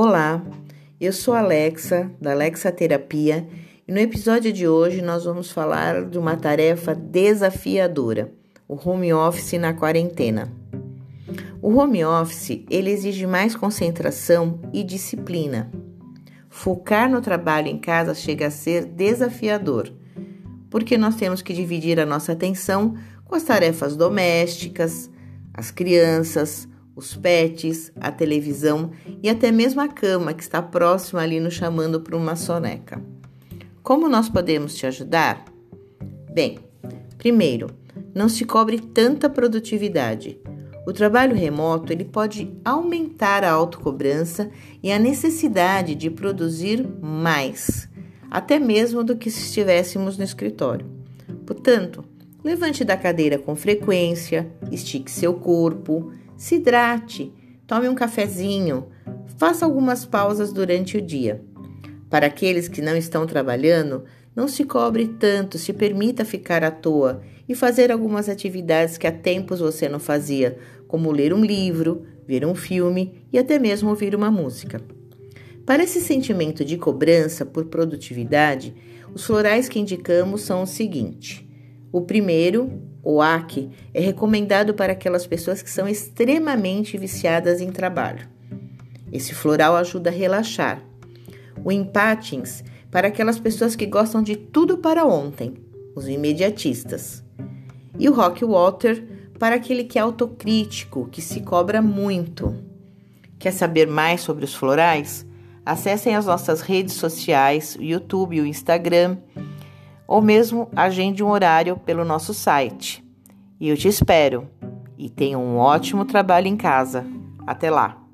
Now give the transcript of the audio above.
Olá, eu sou Alexa, da Alexa Terapia, e no episódio de hoje nós vamos falar de uma tarefa desafiadora, o home office na quarentena. O home office, ele exige mais concentração e disciplina. Focar no trabalho em casa chega a ser desafiador, porque nós temos que dividir a nossa atenção com as tarefas domésticas, as crianças, os pets, a televisão e até mesmo a cama que está próxima ali nos chamando para uma soneca. Como nós podemos te ajudar? Bem, primeiro, não se cobre tanta produtividade. O trabalho remoto ele pode aumentar a autocobrança e a necessidade de produzir mais, até mesmo do que se estivéssemos no escritório. Portanto, levante da cadeira com frequência, estique seu corpo, se hidrate, tome um cafezinho, faça algumas pausas durante o dia. Para aqueles que não estão trabalhando, não se cobre tanto, se permita ficar à toa e fazer algumas atividades que há tempos você não fazia, como ler um livro, ver um filme e até mesmo ouvir uma música. Para esse sentimento de cobrança por produtividade, os florais que indicamos são o seguinte: o primeiro, o AC, é recomendado para aquelas pessoas que são extremamente viciadas em trabalho. Esse floral ajuda a relaxar. O Empatins, para aquelas pessoas que gostam de tudo para ontem, os imediatistas. E o Rock Water, para aquele que é autocrítico, que se cobra muito. Quer saber mais sobre os florais? Acessem as nossas redes sociais, o YouTube e o Instagram ou mesmo agende um horário pelo nosso site. E eu te espero. E tenha um ótimo trabalho em casa. Até lá!